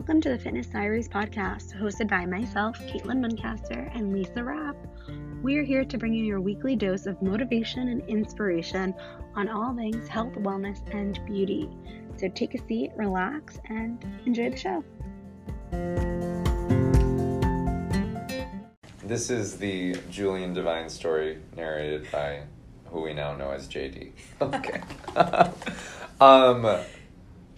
welcome to the Fitness Diaries podcast, hosted by myself, Caitlin Muncaster, and Lisa Rapp. We are here to bring you your weekly dose of motivation and inspiration on all things health, wellness, and beauty. So take a seat, relax, and enjoy the show. This is the Julian Devine story narrated by who we now know as JD. Okay. um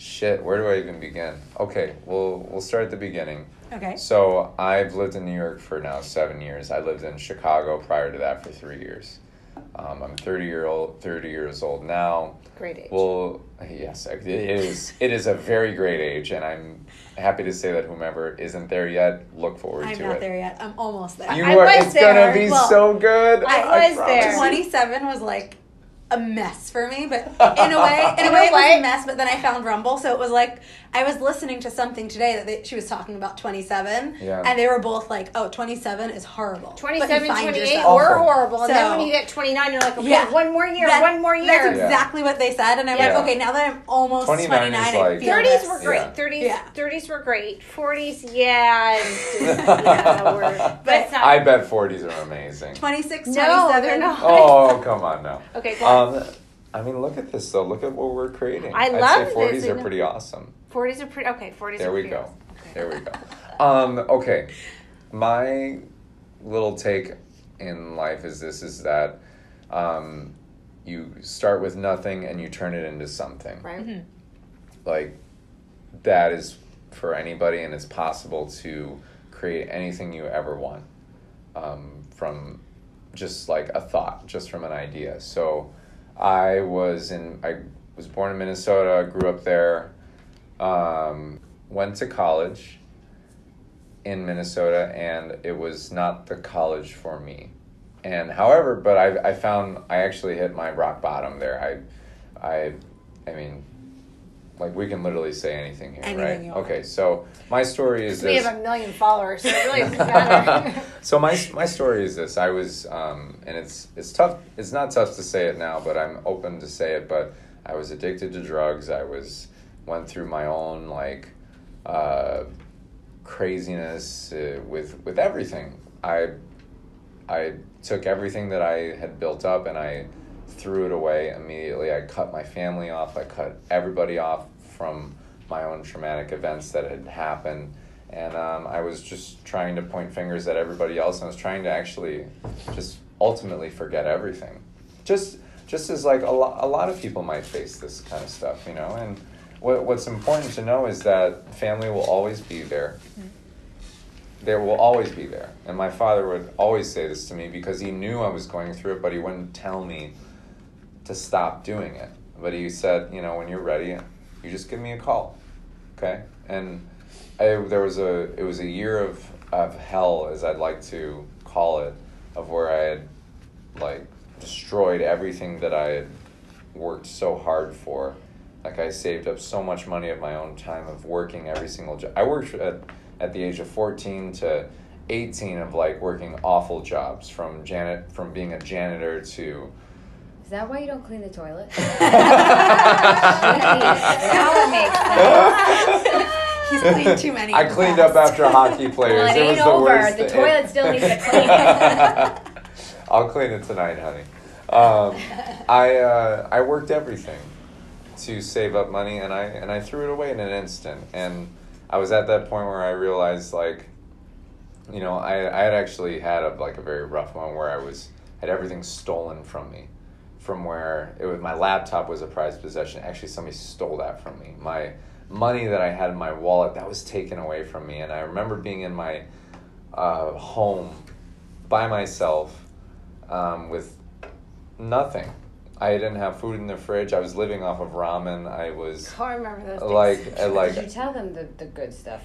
shit, where do I even begin? Okay, we'll we'll start at the beginning. Okay. So I've lived in New York for now seven years. I lived in Chicago prior to that for three years. Um, I'm thirty year old, thirty years old now. Great age. Well, yes, it is. It is a very great age, and I'm happy to say that whomever isn't there yet, look forward I'm to not there yet. I'm almost there. You I are. It's there. gonna be Well, so good. I was promise. there. 27 was like a mess for me, but in a way, in a way, it was what? a mess. But then I found Rumble, so it was like I was listening to something today that they, she was talking about 27, Yeah. and they were both like, "Oh, 27 is horrible." But 27, 28 yourself- were Awful. horrible. And then when you get 29, you're like, okay, Yeah. one more year, That- one more year. That's Yeah. exactly what they said, and I'm Yeah. like, okay, now that I'm almost 29 29, is I like- feel 30s this. were great. Yeah. 30s, Yeah. 30s were great. 40s, yeah. and- yeah, we're, but But- not. I bet 40s are amazing. 26, No, 27. they're not. Oh, come on now. Okay, go on. Um, I mean, look at this though. Look at what we're creating. I I'd love say 40s this, are pretty awesome. 40s are pretty. Okay, 40s There are we go. awesome. Okay. There we go. Um, okay, my little take in life is this: is that um, you start with nothing and you turn it into something. Right? Mm-hmm. Like that is for anybody, and it's possible to create anything you ever want um, from just like a thought, just from an idea. So I was in, I was born in Minnesota, grew up there, um, went to college in Minnesota, and it was not the college for me. And however, but I, I found I actually hit my rock bottom there. I, I, I mean, like we can literally say anything here, Anything right? Okay, so my story is this We this. have a million followers, so it really doesn't matter. so my my story is this. I was um, and it's it's tough. It's not tough to say it now, but I'm open to say it. But I was addicted to drugs. I was went through my own like uh, craziness uh, with with everything. I I took everything that I had built up and I threw it away immediately. I cut my family off. I cut everybody off from my own traumatic events that had happened. And um, I was just trying to point fingers at everybody else. And I was trying to actually just ultimately forget everything. Just just as like a, lo- a lot of people might face this kind of stuff, you know. And what, what's important to know is that family will always be there there will always be there. And my father would always say this to me because he knew I was going through it, but he wouldn't tell me to stop doing it. But he said, you know, when you're ready, you just give me a call, okay? And I, there was a it was a year of of hell, as I'd like to call it, of where I had like destroyed everything that I had worked so hard for. Like I saved up so much money of my own time of working every single job. I worked at at the age of fourteen to eighteen of like working awful jobs from janet from being a janitor to that why you don't clean the toilet? now it makes sense. He's cleaned too many. I in the cleaned up past. after hockey players. Well, it was ain't the over. worst. The toilet still needs a clean. I'll clean it tonight, honey. Um, I uh, I worked everything to save up money, and I and I threw it away in an instant. And I was at that point where I realized, like, you know, I I had actually had a like a very rough one where I was had everything stolen from me, from where it was my laptop was a prized possession. Actually, somebody stole that from me. My money that I had in my wallet that was taken away from me, and I remember being in my uh, home by myself um, with nothing. I didn't have food in the fridge. I was living off of ramen. I was I remember those days. like, Did you tell them the, the good stuff?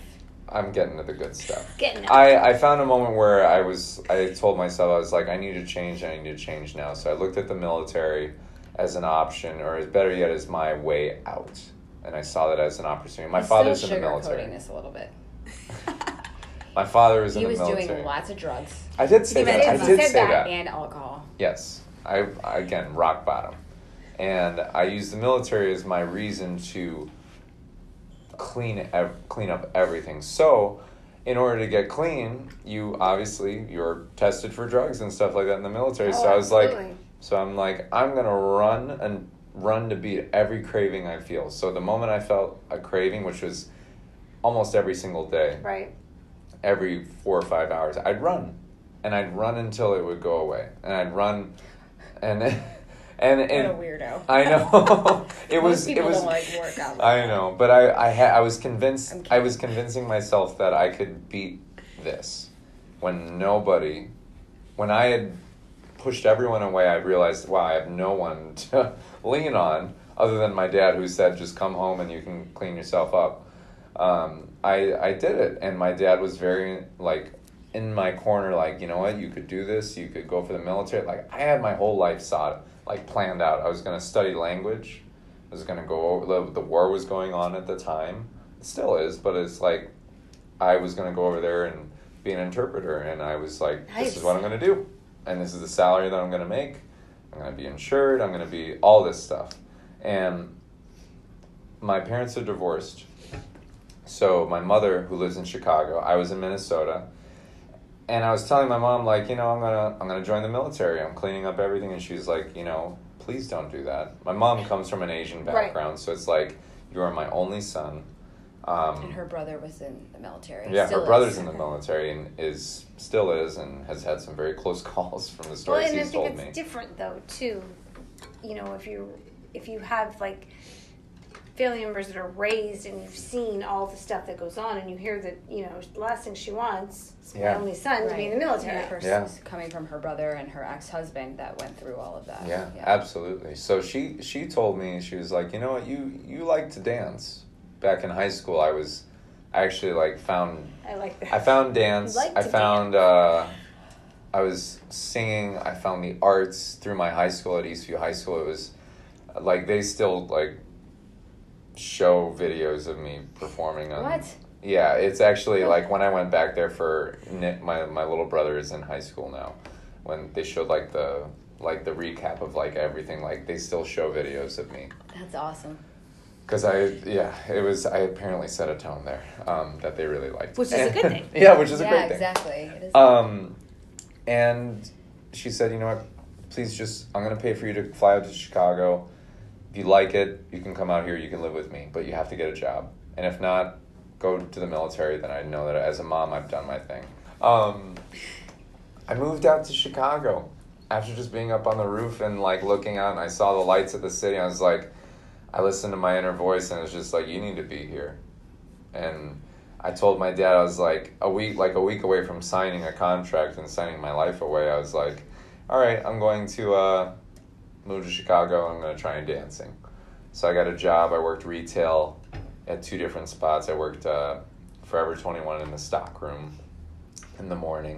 I'm getting to the good stuff. Getting up. I, I found a moment where I was I told myself I was like I need to change I need to change now. So I looked at the military as an option or as better yet as my way out. And I saw that as an opportunity. My I'm father's in the military. this a little bit. my father was He in was the military. doing lots of drugs. I did say He that. I did say Said that, and alcohol. yes. I again rock bottom. And I used the military as my reason to clean ev- clean up everything. So, in order to get clean, you obviously you're tested for drugs and stuff like that in the military. so Oh, I was like, so I'm like, I'm gonna run and run to beat every craving I feel. So the moment I felt a craving, which was almost every single day, Right. every four or five hours, I'd run, and I'd run until it would go away, and I'd run, and and What a and weirdo. I know it was it was. don't like. I know, but I I ha- I was convinced I was convincing myself that I could beat this when nobody when I had pushed everyone away I realized wow I have no one to lean on other than my dad who said just come home and you can clean yourself up um, I I did it and my dad was very like in my corner like you know what you could do this you could go for the military like I had my whole life sought like planned out I was going to study language I was gonna go over the, the war was going on at the time. It still is, but it's like I was gonna go over there and be an interpreter and I was like, This is what I'm gonna do. And this is the salary that I'm gonna make. I'm gonna be insured, I'm gonna be all this stuff. And my parents are divorced. So my mother, who lives in Chicago, I was in Minnesota, and I was telling my mom like, you know, I'm gonna I'm gonna join the military. I'm cleaning up everything, and she's like, you know, please don't do that. My mom comes from an Asian Right. background, so it's like you are my only son. Um, And her brother was in the military. yeah, Still her brother's is. in the military and is still is and has had some very close calls from the stories Well, and I think told it's me. different though too. You know, if you if you have like family members that are raised and you've seen all the stuff that goes on, and you hear that you know the last thing she wants is my Yeah. only son to be in the military. Yeah, her Yeah. coming from her brother and her ex-husband that went through all of that. Yeah, absolutely. So she she told me she was like, you know what, you you like to dance. Back in high school, I was I actually like found I like that. I found dance. Like I to found uh, I was singing. I found the arts through my high school at Eastview High School. It was like they still like show videos of me performing on. What? Yeah, it's actually like when I went back there for my my little brother is in high school now. When they showed like the like the recap of like everything, like they still show videos of me. That's awesome. Cause I yeah it was I apparently set a tone there um, that they really liked, Which is a good thing. yeah, which is a yeah, great thing. Yeah, exactly. Um, and she said, you know what? Please just I'm gonna pay for you to fly out to Chicago. If you like it, you can come out here. You can live with me, but you have to get a job. And if not, go to the military. Then I know that as a mom, I've done my thing. Um, I moved out to Chicago after just being up on the roof and like looking out, and I saw the lights of the city. I was like, I listened to my inner voice, and it was just like, you need to be here. And I told my dad I was like a week like a week away from signing a contract and signing my life away. I was like, all right, I'm going to uh, move to Chicago. I'm going to try and dancing. So I got a job. I worked retail at two different spots. I worked uh, Forever 21 in the stock room in the morning,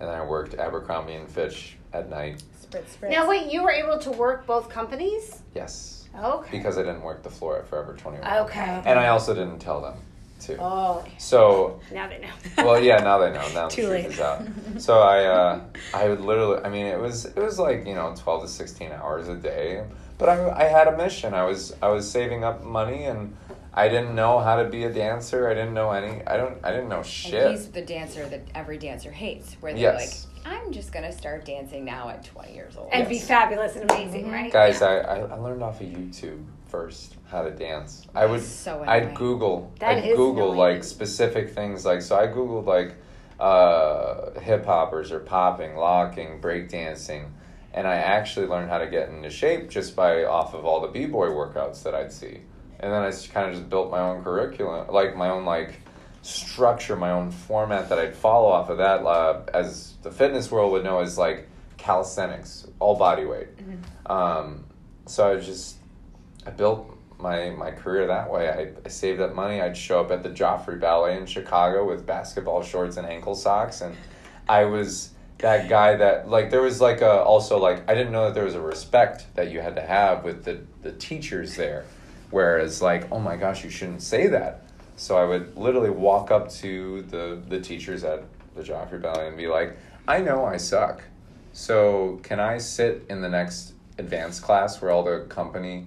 and then I worked Abercrombie and Fitch at night. spritz, spritz. Now wait, you were able to work both companies? Yes, Okay. because I didn't work the floor at Forever 21. Okay. And I also didn't tell them too. Oh, So now they know. well, yeah, now they know. Now the truth late. is out. So I, uh, I would literally. I mean, it was it was like you know twelve to sixteen hours a day, but I, I had a mission. I was I was saving up money, and I didn't know how to be a dancer. I didn't know any. I don't. I didn't know And shit. he's the dancer that every dancer hates, where they're Yes. like, "I'm just gonna start dancing now at 20 years old." and be fabulous and amazing, right? Guys, Yeah. I, I, I learned off of YouTube first how to dance. I would So I'd. Google That I'd Google annoying. like specific things like so I Googled like uh, hip hoppers or popping, locking, break dancing, and I actually learned how to get into shape just by off of all the b boy workouts that I'd see, and then I kind of just built my own curriculum, like my own like structure, my own format that I'd follow off of that. Uh, as the fitness world would know, is like calisthenics, all body weight. Um, so I just I built my my career that way. I, I saved up money. I'd show up at the Joffrey Ballet in Chicago with basketball shorts and ankle socks, and I was that guy that like there was like a also like I didn't know that there was a respect that you had to have with the the teachers there, whereas like oh my gosh you shouldn't say that. So I would literally walk up to the the teachers at the Joffrey Ballet and be like, I know I suck. So can I sit in the next advanced class where all the company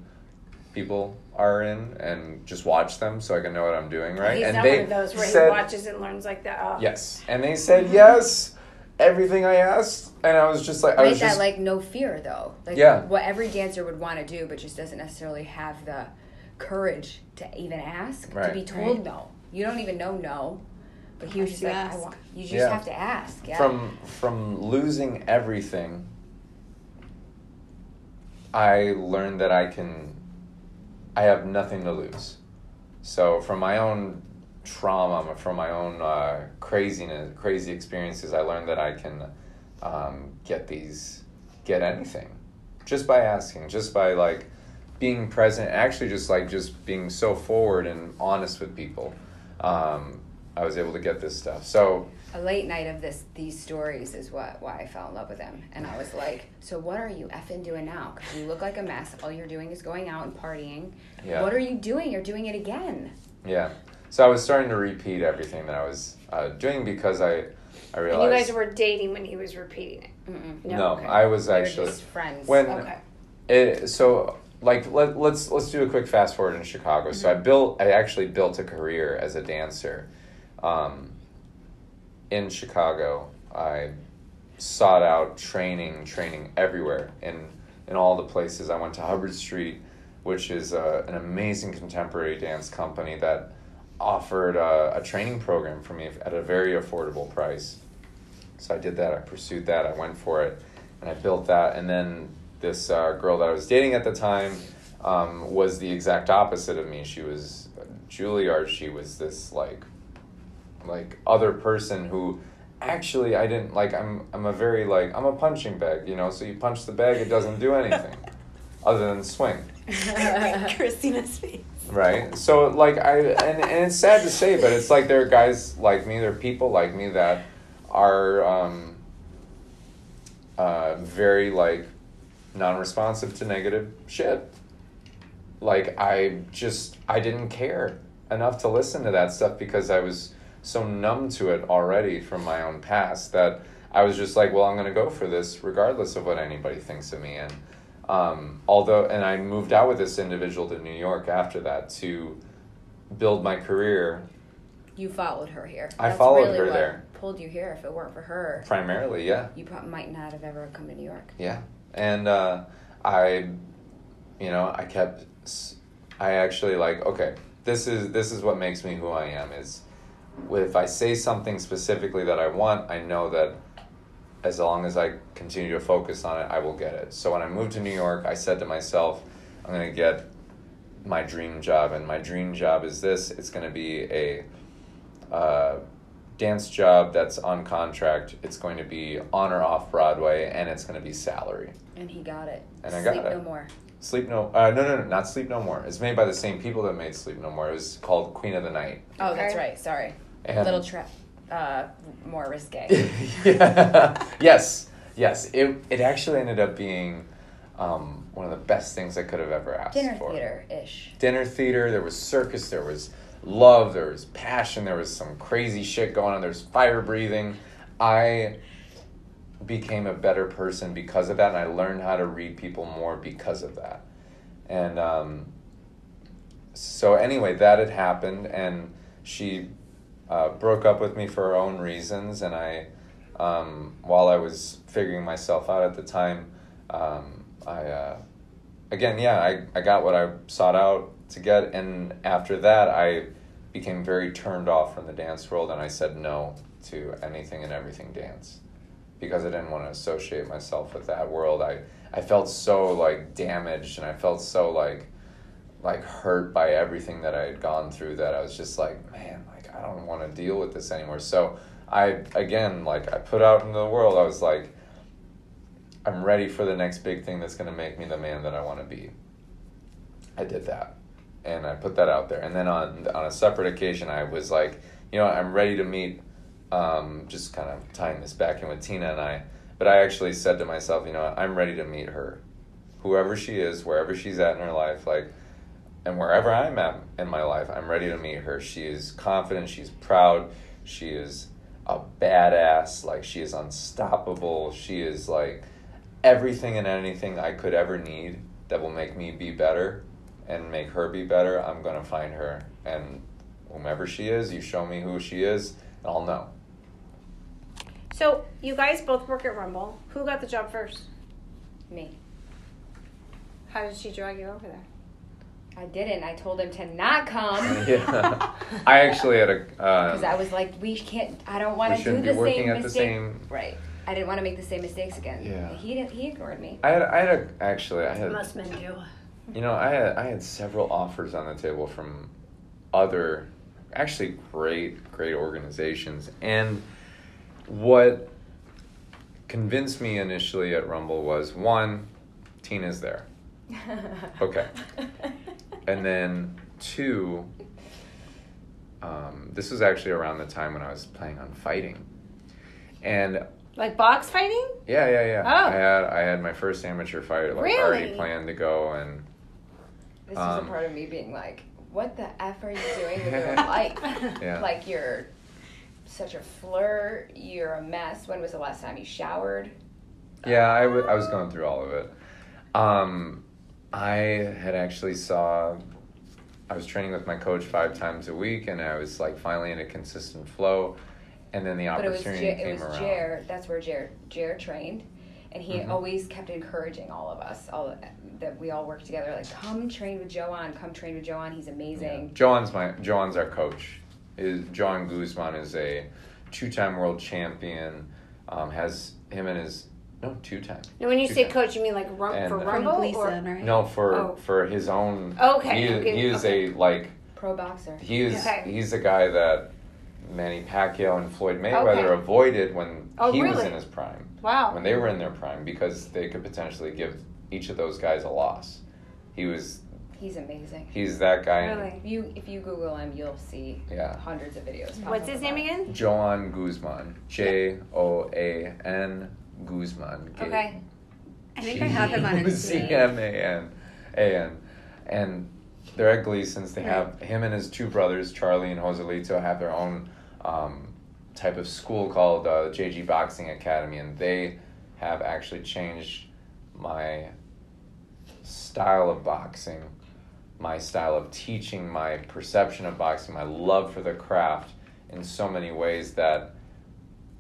people are in and just watch them so I can know what I'm doing right. He's and not they one of those where said, he watches and learns like that. Oh. Yes, and they said mm-hmm. yes, everything I asked, and I was just like, I Right, was that just like no fear though. Like Yeah. what every dancer would want to do, but just doesn't necessarily have the courage to even ask to be told Right. no. You don't even know no, but he was just you like, I want. You just Yeah. have to ask. Yeah. from from losing everything. I learned that I can. I have nothing to lose, so from my own trauma, from my own uh, craziness, crazy experiences, I learned that I can um, get these, get anything, just by asking, just by like being present, actually just like just being so forward and honest with people. Um, I was able to get this stuff. So a late night of this these stories is what why I fell in love with him. And I was like, so what are you effing doing now? Because you look like a mess. All you're doing is going out and partying. Yeah. What are you doing? You're doing it again. Yeah. So I was starting to repeat everything that I was uh, doing because I, I And realized. you guys were dating when he was repeating it. Mm-mm. no, okay. I was We were actually just friends. when Okay. it. So like let let's let's do a quick fast forward in Chicago. So I Mm-hmm. built. I actually built a career as a dancer. Um, in Chicago, I sought out training, training everywhere in in all the places. I went to Hubbard Street, which is uh, an amazing contemporary dance company that offered a, a training program for me at a very affordable price. So I did that. I pursued that. I went for it, and I built that. And then this uh, girl that I was dating at the time um, was the exact opposite of me. She was Juilliard. She was this like like other person who actually I didn't like I'm I'm a very like I'm a punching bag, you know, so you punch the bag, it doesn't do anything other than swing. Christina's face. Right? So like I and, and it's sad to say, but it's like there are guys like me, there are people like me that are um uh very like non responsive to negative shit. Like I just I didn't care enough to listen to that stuff because I was so numb to it already from my own past that I was just like, well, I'm gonna go for this regardless of what anybody thinks of me. And um, although, and I moved out with this individual to New York after that to build my career You followed her here. I That's followed really her there. Pulled you here. If it weren't for her, primarily. Yeah, you probably might not have ever come to New York. yeah. And uh, I, you know, I kept. I actually like okay. This is this is what makes me who I am. Is if I say something specifically that I want, I know that as long as I continue to focus on it, I will get it. So when I moved to New York, I said to myself, I'm going to get my dream job. And my dream job is this it's going to be a uh, dance job that's on contract. It's going to be on or off Broadway, and it's going to be salary. And he got it. And I got Sleep it. no more. Sleep No, uh, no, no, no, not Sleep No More. It's made by the same people that made Sleep No More. It was called Queen of the Night. Oh, that's right. Sorry. And- Little trip, Uh, more risque. yeah. yes, yes. It it actually ended up being um, one of the best things I could have ever asked Dinner for. theater ish. Dinner theater. There was circus. There was love. There was passion. There was some crazy shit going on. There's fire breathing. I became a better person because of that, and I learned how to read people more because of that. And um, so anyway, that had happened, and she uh, broke up with me for her own reasons, and I, um, while I was figuring myself out at the time, um, I, uh, again, yeah, I, I got what I sought out to get, and after that, I became very turned off from the dance world, and I said no to anything and everything dance because I didn't want to associate myself with that world. I, I felt so like damaged, and I felt so like like hurt by everything that I had gone through that I was just like, man, I don't want to deal with this anymore. So I again like I put out into the world, I was like, I'm ready for the next big thing that's gonna make me the man that I want to be. I did that. And I put that out there. And then on on a separate occasion I was like, you know, I'm ready to meet um, just kind of tying this back in with Tina and I. But I actually said to myself, you know, I'm ready to meet her. Whoever she is, wherever she's at in her life, like and wherever I'm at in my life, I'm ready to meet her. She is confident, she's proud, she is a badass, like she is unstoppable, she is like everything and anything I could ever need that will make me be better and make her be better, I'm gonna find her. And whomever she is, you show me who she is, and I'll know. So you guys both work at Rumble. Who got the job first? Me. How did she drag you over there? I didn't. I told him to not come. yeah. I actually had a. Because I Um, was like, we can't. I don't want to do shouldn't the be working same at the mistake. same- Right. I didn't want to make the same mistakes again. Yeah. He didn't. He ignored me. I had. I had a, actually. I had. Most men do. You know, I had. I had several offers on the table from other, actually great, great organizations, and what convinced me initially at Rumble was one, Tina's there. Okay. And then two, um, this was actually around the time when I was planning on fighting. And Like box fighting? yeah, yeah, yeah. Oh. I had I had my first amateur fight like already Really? planned to go and This was Um, a part of me being like, "What the f are you doing with your life? Yeah. Like you're such a flirt. You're a mess. When was the last time you showered? yeah, I wa- I was going through all of it. Um, I had actually saw I was training with my coach five times a week and I was like finally in a consistent flow and then the But it was opportunity Jer- came it was around. Jer. That's where Jer Jer trained, and he Mhm. always kept encouraging all of us, all that we all worked together. Like, come train with Joan. Come train with Joan. He's amazing. Joan's my Joan's our coach. Is Joan Guzman is a two-time world champion. Um, has him and his no two-time. Now, when you say Two-time. coach, you mean like rum- And- for From Rumble? From or- right? No, for Oh. for his own. Okay, He, okay, he is okay. a like Pro boxer. he is Okay. he's the guy that Manny Pacquiao and Floyd Mayweather Okay. avoided when Oh, he was in his prime. Wow. When they were in their prime, because they could potentially give each of those guys a loss. He was He's amazing. he's that guy. Really? If you if you Google him, you'll see Yeah. hundreds of videos. What's his name again? Joan Guzman. J O A N Guzman. G- Okay. I think I have him on Z Instagram. M A N A N. And they're at Gleason's. They have him and his two brothers, Charlie and Joselito, have their own um, type of school called uh, JG Boxing Academy, and they have actually changed my style of boxing, my style of teaching, my perception of boxing, my love for the craft in so many ways that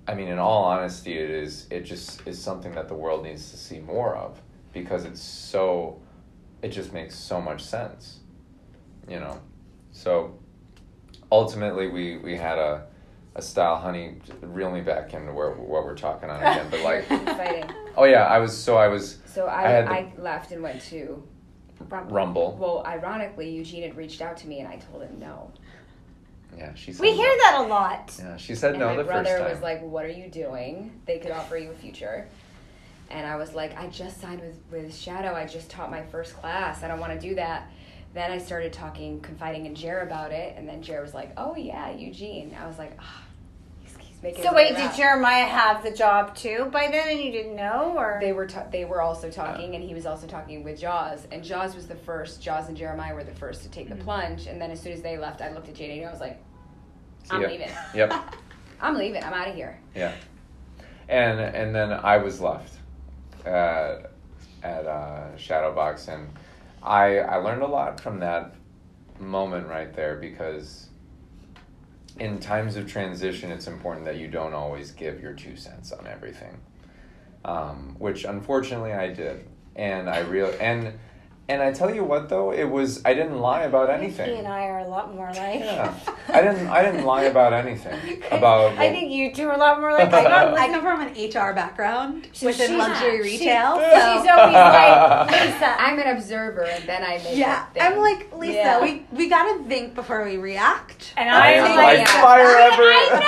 I mean in all honesty it is it just is something that the world needs to see more of because it's so it just makes so much sense. You know. So ultimately we we had a a style honey reel me back into where what we're talking on again but like Fighting. oh yeah I was so I was So I, I had I, left and went to. rumble Well, ironically, Eugene had reached out to me, and I told him no. Yeah she said We no. hear that a lot. yeah she said And no the brother first time My brother was like, "What are you doing? They could offer you a future." And I was like, "I just signed with with Shadow. I just taught my first class. I don't want to do that." Then I started talking, confiding in Jer about it, and then Jer was like, "Oh yeah, Eugene." I was like, ah, he's, he's making." So wait, did. Jeremiah have the job too by then, and you didn't know, or They were ta- they were also talking, and he was also talking with Jaws. And Jaws was the first. Jaws and Jeremiah were the first to take the plunge. And then as soon as they left, I looked at JD and I was like, "I'm ya. leaving. yep I'm leaving. I'm out of here." Yeah, and and then I was left at at uh, Shadowbox, and I I learned a lot from that moment right there because in times of transition, it's important that you don't always give your two cents on everything, um, which unfortunately I did, and I real and. And I tell you what, though, it was I didn't lie about anything. he and I are a lot more like. Yeah, I didn't. I didn't lie about anything about. I think you two are a lot more like. I got I come from an HR background So within luxury she- retail. she's so always like Lisa. I'm an observer, and then I make. Yeah, I'm like Lisa. Yeah. We we gotta think before we react. And I I'm like, like yeah. fire I- ever,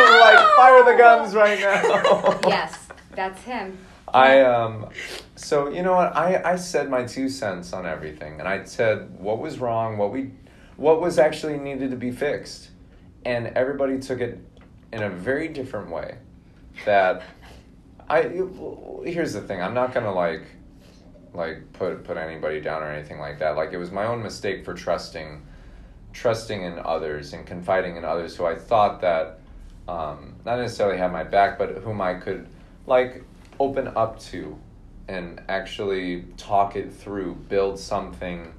I like fire the know. guns right now. yes, that's him. I um, so you know what? I I said my two cents on everything, and I said what was wrong, what we, what was actually needed to be fixed, and everybody took it in a very different way. That I here's the thing. I'm not gonna like like put put anybody down or anything like that. Like it was my own mistake for trusting trusting in others and confiding in others who I thought that um, not necessarily had my back, but whom I could like open up to and actually talk it through, build something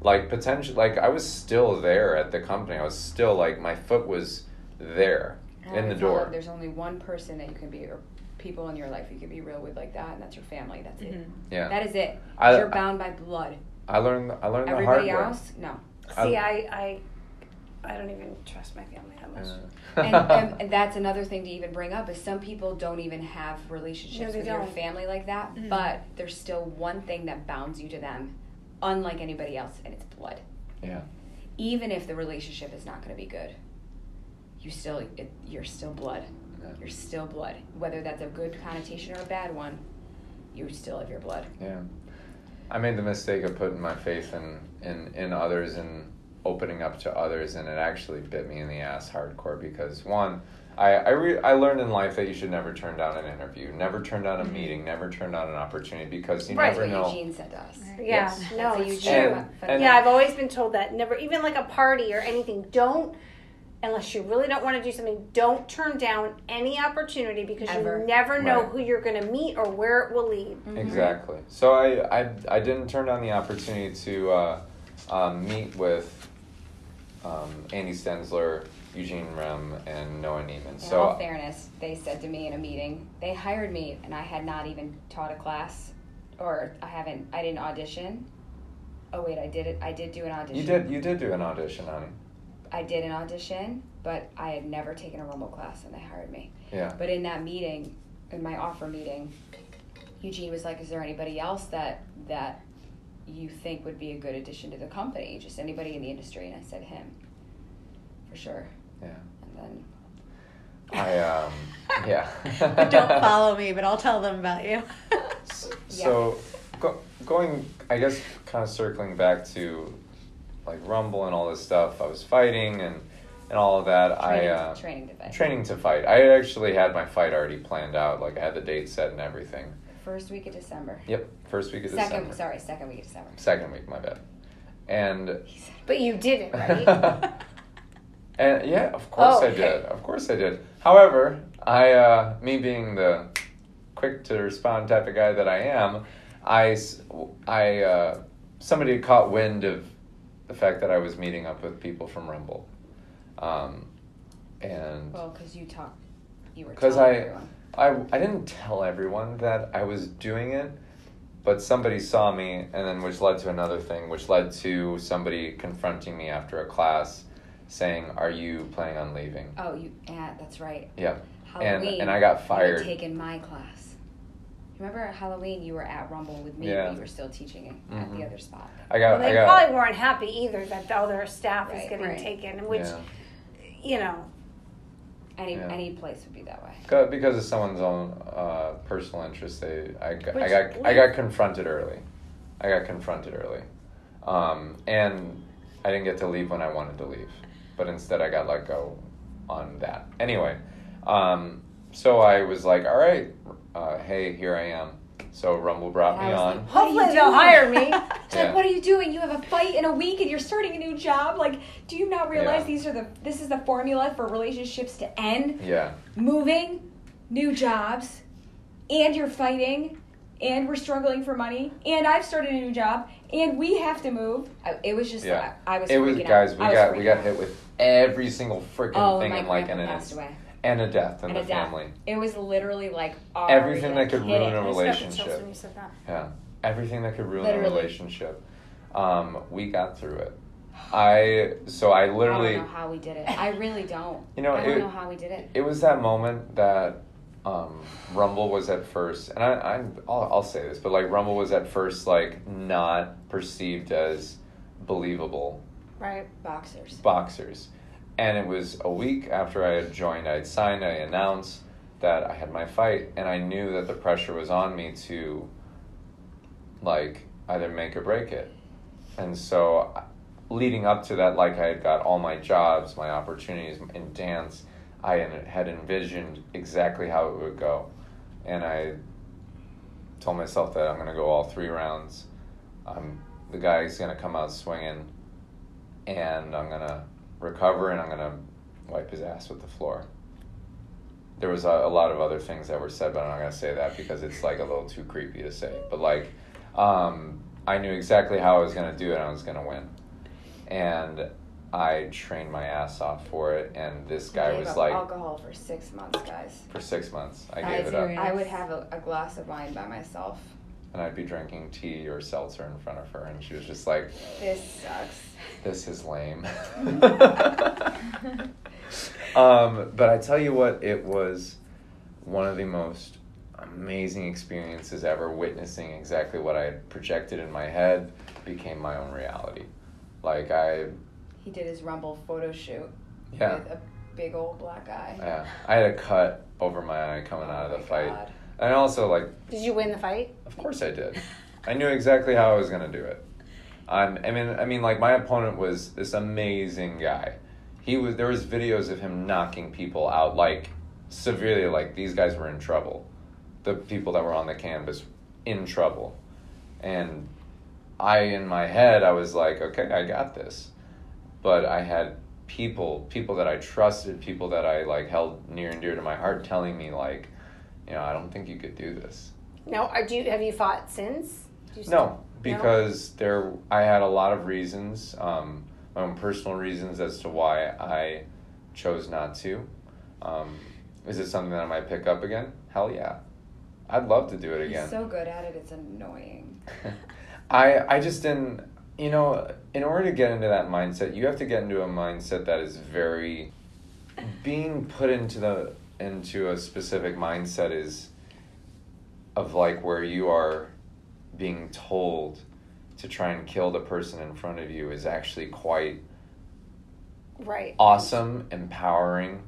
like potential like I was still there at the company. I was still like my foot was there And in the would tell them door. There's only one person that you can be, or people in your life you can be real with like that, and that's your family. That's it. Mm-hmm. Yeah. That is it. I- You're bound by blood. I learned I learned the hard Everybody way. else, no. See, I, I, I don't even trust my family that much. Uh, and, and, and that's another thing to even bring up is some people don't even have relationships they with your don't. family like that, but there's still one thing that bounds you to them, unlike anybody else, and it's blood. yeah. Even if the relationship is not going to be good, you still it, you're still blood. Yeah. You're still blood, whether that's a good connotation or a bad one. You still have your blood. Yeah. I made the mistake of putting my faith in, in, in others and opening up to others, and it actually bit me in the ass hardcore because, one, I, I, re- I learned in life that you should never turn down an interview, never turn down a meeting, never turn down an opportunity because you Right. That's never what know. Eugene said to us. Yeah, Yes. no, That's it's Eugene true. And- and- yeah, I've always been told that never, even like a party or anything, don't, unless you really don't want to do something, don't turn down any opportunity because Ever. you never know Right. who you're going to meet or where it will lead. Exactly. So I, I, I didn't turn down the opportunity to uh, um, meet with um, Andy Stenzler, Eugene Remm, and Noah Neiman. In So all fairness, they said to me in a meeting, they hired me and I had not even taught a class or I haven't I didn't audition. Oh wait, I did it I did do an audition. you did you did do an audition, honey. I did an audition, but I had never taken a Rumble class and they hired me. Yeah. But in that meeting, in my offer meeting, Eugene was like, "Is there anybody else that that you think would be a good addition to the company? Just anybody in the industry?" And I said him, for sure. Yeah. And then I um yeah. Don't follow me, but I'll tell them about you. S- So, go, going, I guess, kind of circling back to like Rumble and all this stuff. I was fighting and and all of that. training, I uh, training to fight. training to fight. I actually had my fight already planned out. Like I had the date set and everything. First week of December. Yep, first week of Second, December. sorry, second week of December. Second week, my bad. And said, But you didn't, right? and yeah, of course Oh, I okay. did. Of course I did. However, I, uh, me being the quick to respond type of guy that I am, I uh, somebody caught wind of the fact that I was meeting up with people from Rumble. Um, and well, because you talked, you were 'Cause telling I- everyone. I, I didn't tell everyone that I was doing it, but somebody saw me, and then which led to another thing, which led to somebody confronting me after a class, saying, "Are you planning on leaving?" Oh, you, yeah, that's right. Yeah, Halloween. and I got You had fired. taken my class. Remember at Halloween you were at Rumble with me, Yeah. but you were still teaching it at the Mhm. other spot. I got, well, I they got, probably weren't happy either that the other staff is Right, getting right. taken, which, yeah. you know, Any Yeah. any place would be that way. Because of someone's own uh, personal interest, they, I, got, I Which got, I got confronted early. I got confronted early, um, and I didn't get to leave when I wanted to leave, but instead I got let go on that. Anyway, um, so I was like, all right, uh, hey, here I am. So Rumble brought And me on. like, you hopefully they'll hire me. It's Yeah. like, what are you doing? You have a fight in a week and you're starting a new job. Like, do you not realize Yeah. these are the this is the formula for relationships to end? yeah, Moving, new jobs, and you're fighting, and we're struggling for money, and I've started a new job, and we have to move. I, it was just, yeah. I, I was. it was guys. Out. We got we got out. hit with every single freaking Oh, thing in like grandpa an passed instant, away. And a death in And the death. family. It was literally like Everything that could hit ruin it. a I just got the relationship. chills when you said that. Yeah, everything that could ruin Literally. a relationship. Um, we got through it. I so I literally I don't know how we did it. I really don't. You know, I don't it- know how we did it. it was that moment that um, Rumble was at first, and I, I'm I'll, I'll say this, but like Rumble was at first like not perceived as believable Right. Boxers. boxers, and it was a week after I had joined, I had signed, I announced that I had my fight, and I knew that the pressure was on me to like either make or break it, and so leading up to that, like I had got all my jobs, my opportunities in dance, I had envisioned exactly how it would go, and I told myself that I'm gonna go all three rounds. Um, the guy's gonna come out swinging, and I'm gonna recover, and I'm gonna wipe his ass with the floor. There was a, a lot of other things that were said, but I'm not gonna say that because it's like a little too creepy to say. But like, um, I knew exactly how I was gonna do it. and I was gonna win, and I trained my ass off for it. And this guy gave was up like, alcohol for six months, guys. for six months, I I, gave it up. I would have a, a glass of wine by myself. And I'd be drinking tea or seltzer in front of her, and she was just like, This sucks. this is lame. um, but I tell you what, it was one of the most amazing experiences ever witnessing exactly what I had projected in my head became my own reality. Like I He did his Rumble photo shoot yeah, with a big old black eye. yeah. I had a cut over my eye coming out of Oh the fight. God. And also like Did you win the fight? Of course I did. I knew exactly how I was gonna do it. Um, I mean, I mean, like my opponent was this amazing guy. He was. There was videos of him knocking people out, like severely. Like these guys were in trouble. The people that were on the canvas, in trouble, and I, in my head, I was like, okay, I got this. But I had people, people that I trusted, people that I like held near and dear to my heart, telling me like, you know, I don't think you could do this. No. Are do you, have you fought since? You No, because there I had a lot of reasons, um, my own personal reasons as to why I chose not to. Um, is it something that I might pick up again? Hell yeah, I'd love to do it again. He's so good at it, it's annoying. I I just didn't. You know, in order to get into that mindset, you have to get into a mindset that is very being put into the into a specific mindset is of like where you are being told to try and kill the person in front of you is actually quite Right. awesome, empowering,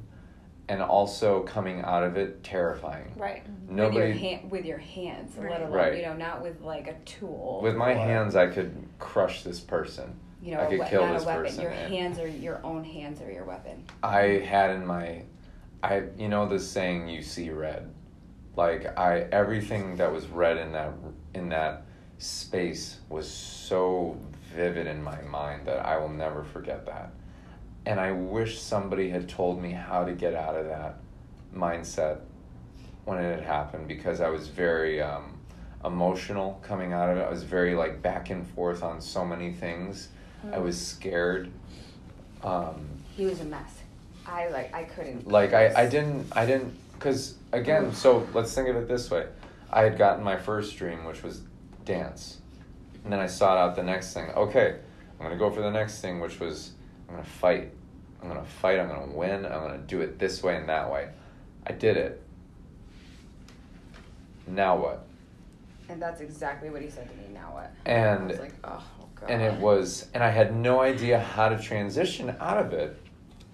and also coming out of it terrifying. Right. Nobody with your hand, with your hands, Right. let alone Right. you know, not with like a tool. with my or, hands I could crush this person. You know, I a could we- kill not this a weapon. person, Your hands are your own hands are your weapon. I had in my I you know the saying you see red. Like I everything that was red in that in that space was so vivid in my mind that I will never forget that. And I wish somebody had told me how to get out of that mindset when it had happened because I was very um, emotional coming out of it. I was very like back and forth on so many things. I was scared. Um, He was a mess. I like I couldn't. like I, I didn't I didn't because again so let's think of it this way I had gotten my first dream which was dance and then I sought out the next thing okay I'm gonna go for the next thing which was I'm gonna fight I'm gonna fight I'm gonna win I'm gonna do it this way and that way I did it now what And that's exactly what he said to me. Now what? And- I was like, oh, god. and it was and i had no idea how to transition out of it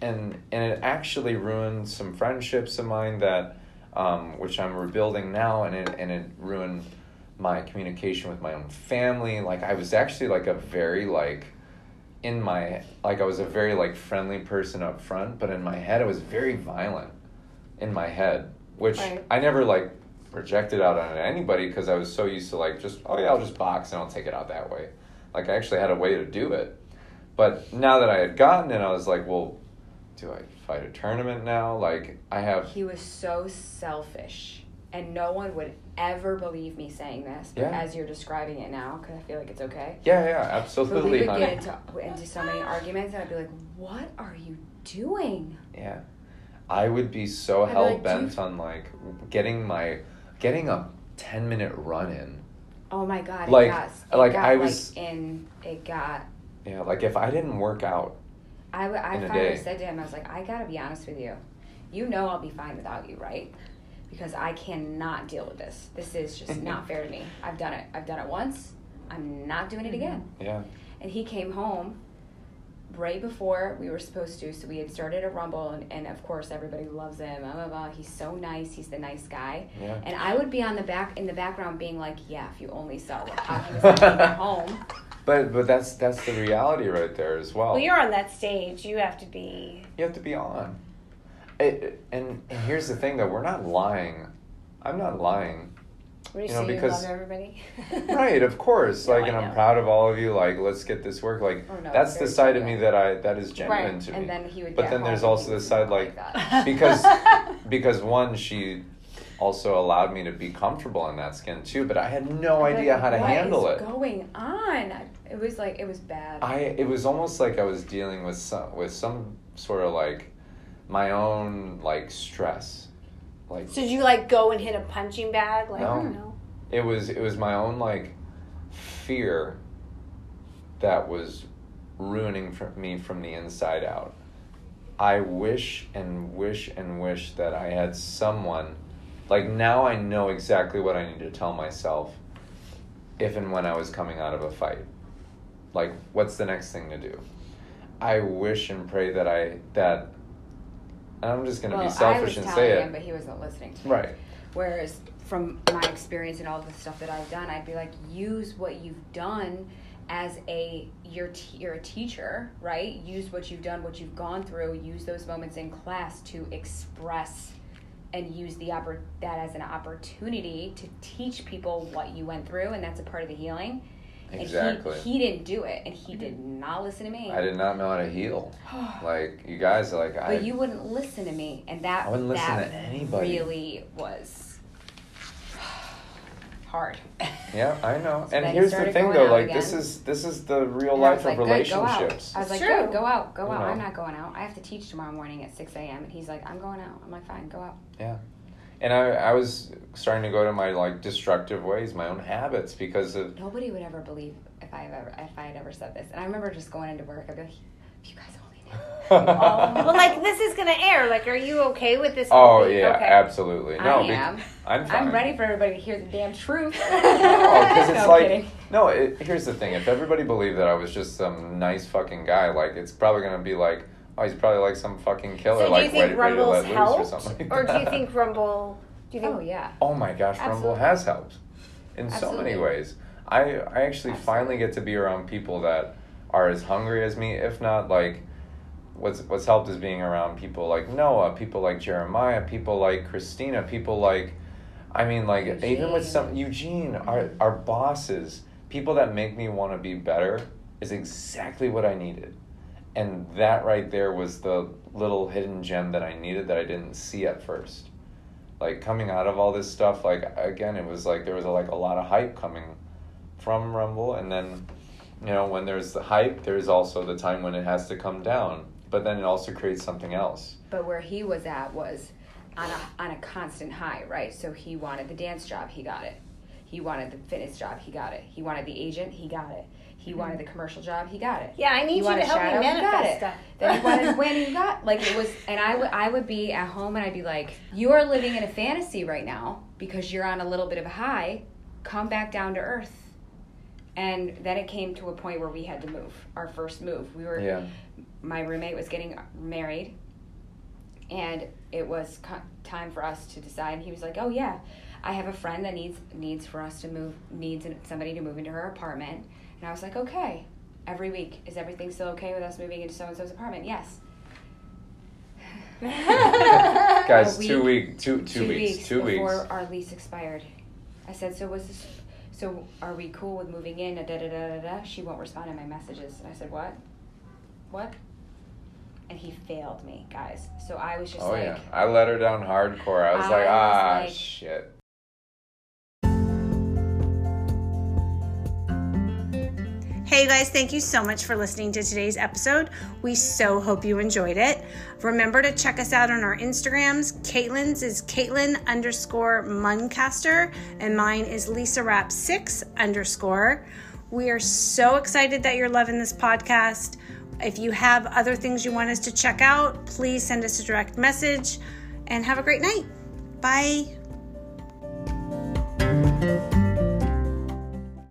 and and it actually ruined some friendships of mine that um, which i'm rebuilding now and it and it ruined my communication with my own family like i was actually like a very like in my like i was a very like friendly person up front but in my head i was very violent in my head which Right. i never like projected out on anybody because i was so used to like just oh yeah i'll just box and i'll take it out that way like I actually had a way to do it. But now that I had gotten it, I was like, well, do I fight a tournament now? Like I have He was so selfish, and no one would ever believe me saying this. Yeah. as you're describing it now, because I feel like it's okay. Yeah, yeah, But we absolutely, would honey. get into into so many arguments, and I'd be like, "What are you doing?" Yeah. I would be so be hell like, bent on like getting my getting a 10 minute run in. Oh my god! Like- it got, like, got, I was- in. It got. Yeah, like if I didn't work out, I, w- I In a finally said to him, I was like, I gotta be honest with you. You know I'll be fine without you, right? Because I cannot deal with this. This is just not fair to me. I've done it. I've done it once. I'm not doing it again. Mm-hmm. yeah. And he came home right before we were supposed to. So we had started a rumble, and, and of course everybody loves him. Blah, blah, blah. He's so nice. He's the nice guy. Yeah. And I would be on the back in the background, being like, "Yeah, if you only saw what was at home." But but that's that's the reality right there as well. Well, you're on that stage. You have to be. You have to be on. It, and, and here's the thing though, we're not lying. I'm not lying. What you, You know, because- you love everybody. right of course No, like I and i'm proud of all of you like let's get this work like Oh, no, that's the side of me that i that is genuine Right, to And me then he would. But then there's also he the side, oh not like- because because one she also allowed me to be comfortable in that skin too. But I had no idea how to handle is it. going on? I- It was like it was bad. I it was almost like I was dealing with some with some sort of like my own like stress. Like So did you like go and hit a punching bag? Like, I No. don't know. it was it was my own like fear that was ruining from me from the inside out. I wish and wish and wish that I had someone like now I know exactly what I need to tell myself if and when I was coming out of a fight. Like what's the next thing to do? I wish and pray that I that and I'm just gonna well, be selfish and say him, it. but he wasn't listening to me. Right. Whereas from my experience and all the stuff that I've done, I'd be like, use what you've done as a you're t- you're a teacher, right? Use what you've done, what you've gone through. Use those moments in class to express and use the oppor- that as an opportunity to teach people what you went through, and that's a part of the healing. Exactly. And he, he didn't do it, and he did mm-hmm. not listen to me. I did not know how to heal. Like you guys, are like I. But you wouldn't listen to me, and that I wouldn't listen that to anybody. really was hard. Yeah, I know. So and here's the thing, though. out Like this is this is the real And life of like, "Good, go out." relationships. I was like, It's good, true. go out, go You out. know. I'm not going out. I have to teach tomorrow morning at 6 a.m. And he's like, I'm going out. I'm like, fine, go out. Yeah. And I, I was starting to go to my like destructive ways, my own habits, because of Nobody would ever believe if I ever if I had ever said this. And I remember just going into work. I'd be like, if you guys only knew. Well, like this is gonna air. Like, are you okay with this? oh thing? yeah, Okay. absolutely. No, I bec- am. I'm fine. I'm ready for everybody to hear the damn truth. No, because it's No, like kidding. no. It, here's the thing: if everybody believed that I was just some nice fucking guy, like it's probably gonna be like, oh, he's probably like some fucking killer, So do like you think ready, ready to Rumble's let loose or helped, something. Like or do you think Rumble? Do you think? oh yeah. Oh my gosh, Rumble has helped in so many ways. I I actually finally get to be around people that are as hungry as me, if not like. What's what's helped is being around people like Noah, people like Jeremiah, people like Christina, people like, I mean like even with Eugene. some Eugene, our our bosses, people that make me want to be better, is exactly what I needed, and that right there was the little hidden gem that I needed that I didn't see at first. Like coming out of all this stuff like again it was like there was a, like a lot of hype coming from rumble. And then you know when there's the hype there's also the time when it has to come down but then it also creates something else But where he was at was on a on a constant high, right? So he wanted the dance job, he got it. He wanted the fitness job, he got it. He wanted the agent, he got it. He mm-hmm. wanted the commercial job, he got it. Yeah, I need He you to help shadow, me he got manifest it. stuff. Then he wanted when he got like it was, and I would I would be at home and I'd be like, "You are living in a fantasy right now because you're on a little bit of a high. Come back down to earth." And then it came to a point where we had to move. Our first move, we were yeah my roommate was getting married and it was co- time for us to decide he was like oh yeah i have a friend that needs needs for us to move needs somebody to move into her apartment. And i was like okay every week is everything still okay with us moving into so and so's apartment? Yes. Guys A two week- week two two weeks, two before weeks our lease expired. I said so was this so are we cool with moving in? Da, da, da, da, da. she won't respond to my messages. And i said what? What and he failed me guys so i was just oh like yeah i let her down hardcore i was I like was ah like- shit Hey guys, thank you so much for listening to today's episode. We so hope you enjoyed it. Remember to check us out on our Instagrams. Caitlin's is Caitlin underscore Muncaster, and mine is Lisa Rapp 6 underscore. We are so excited that you're loving this podcast. If you have other things you want us to check out, please send us a direct message and have a great night. Bye.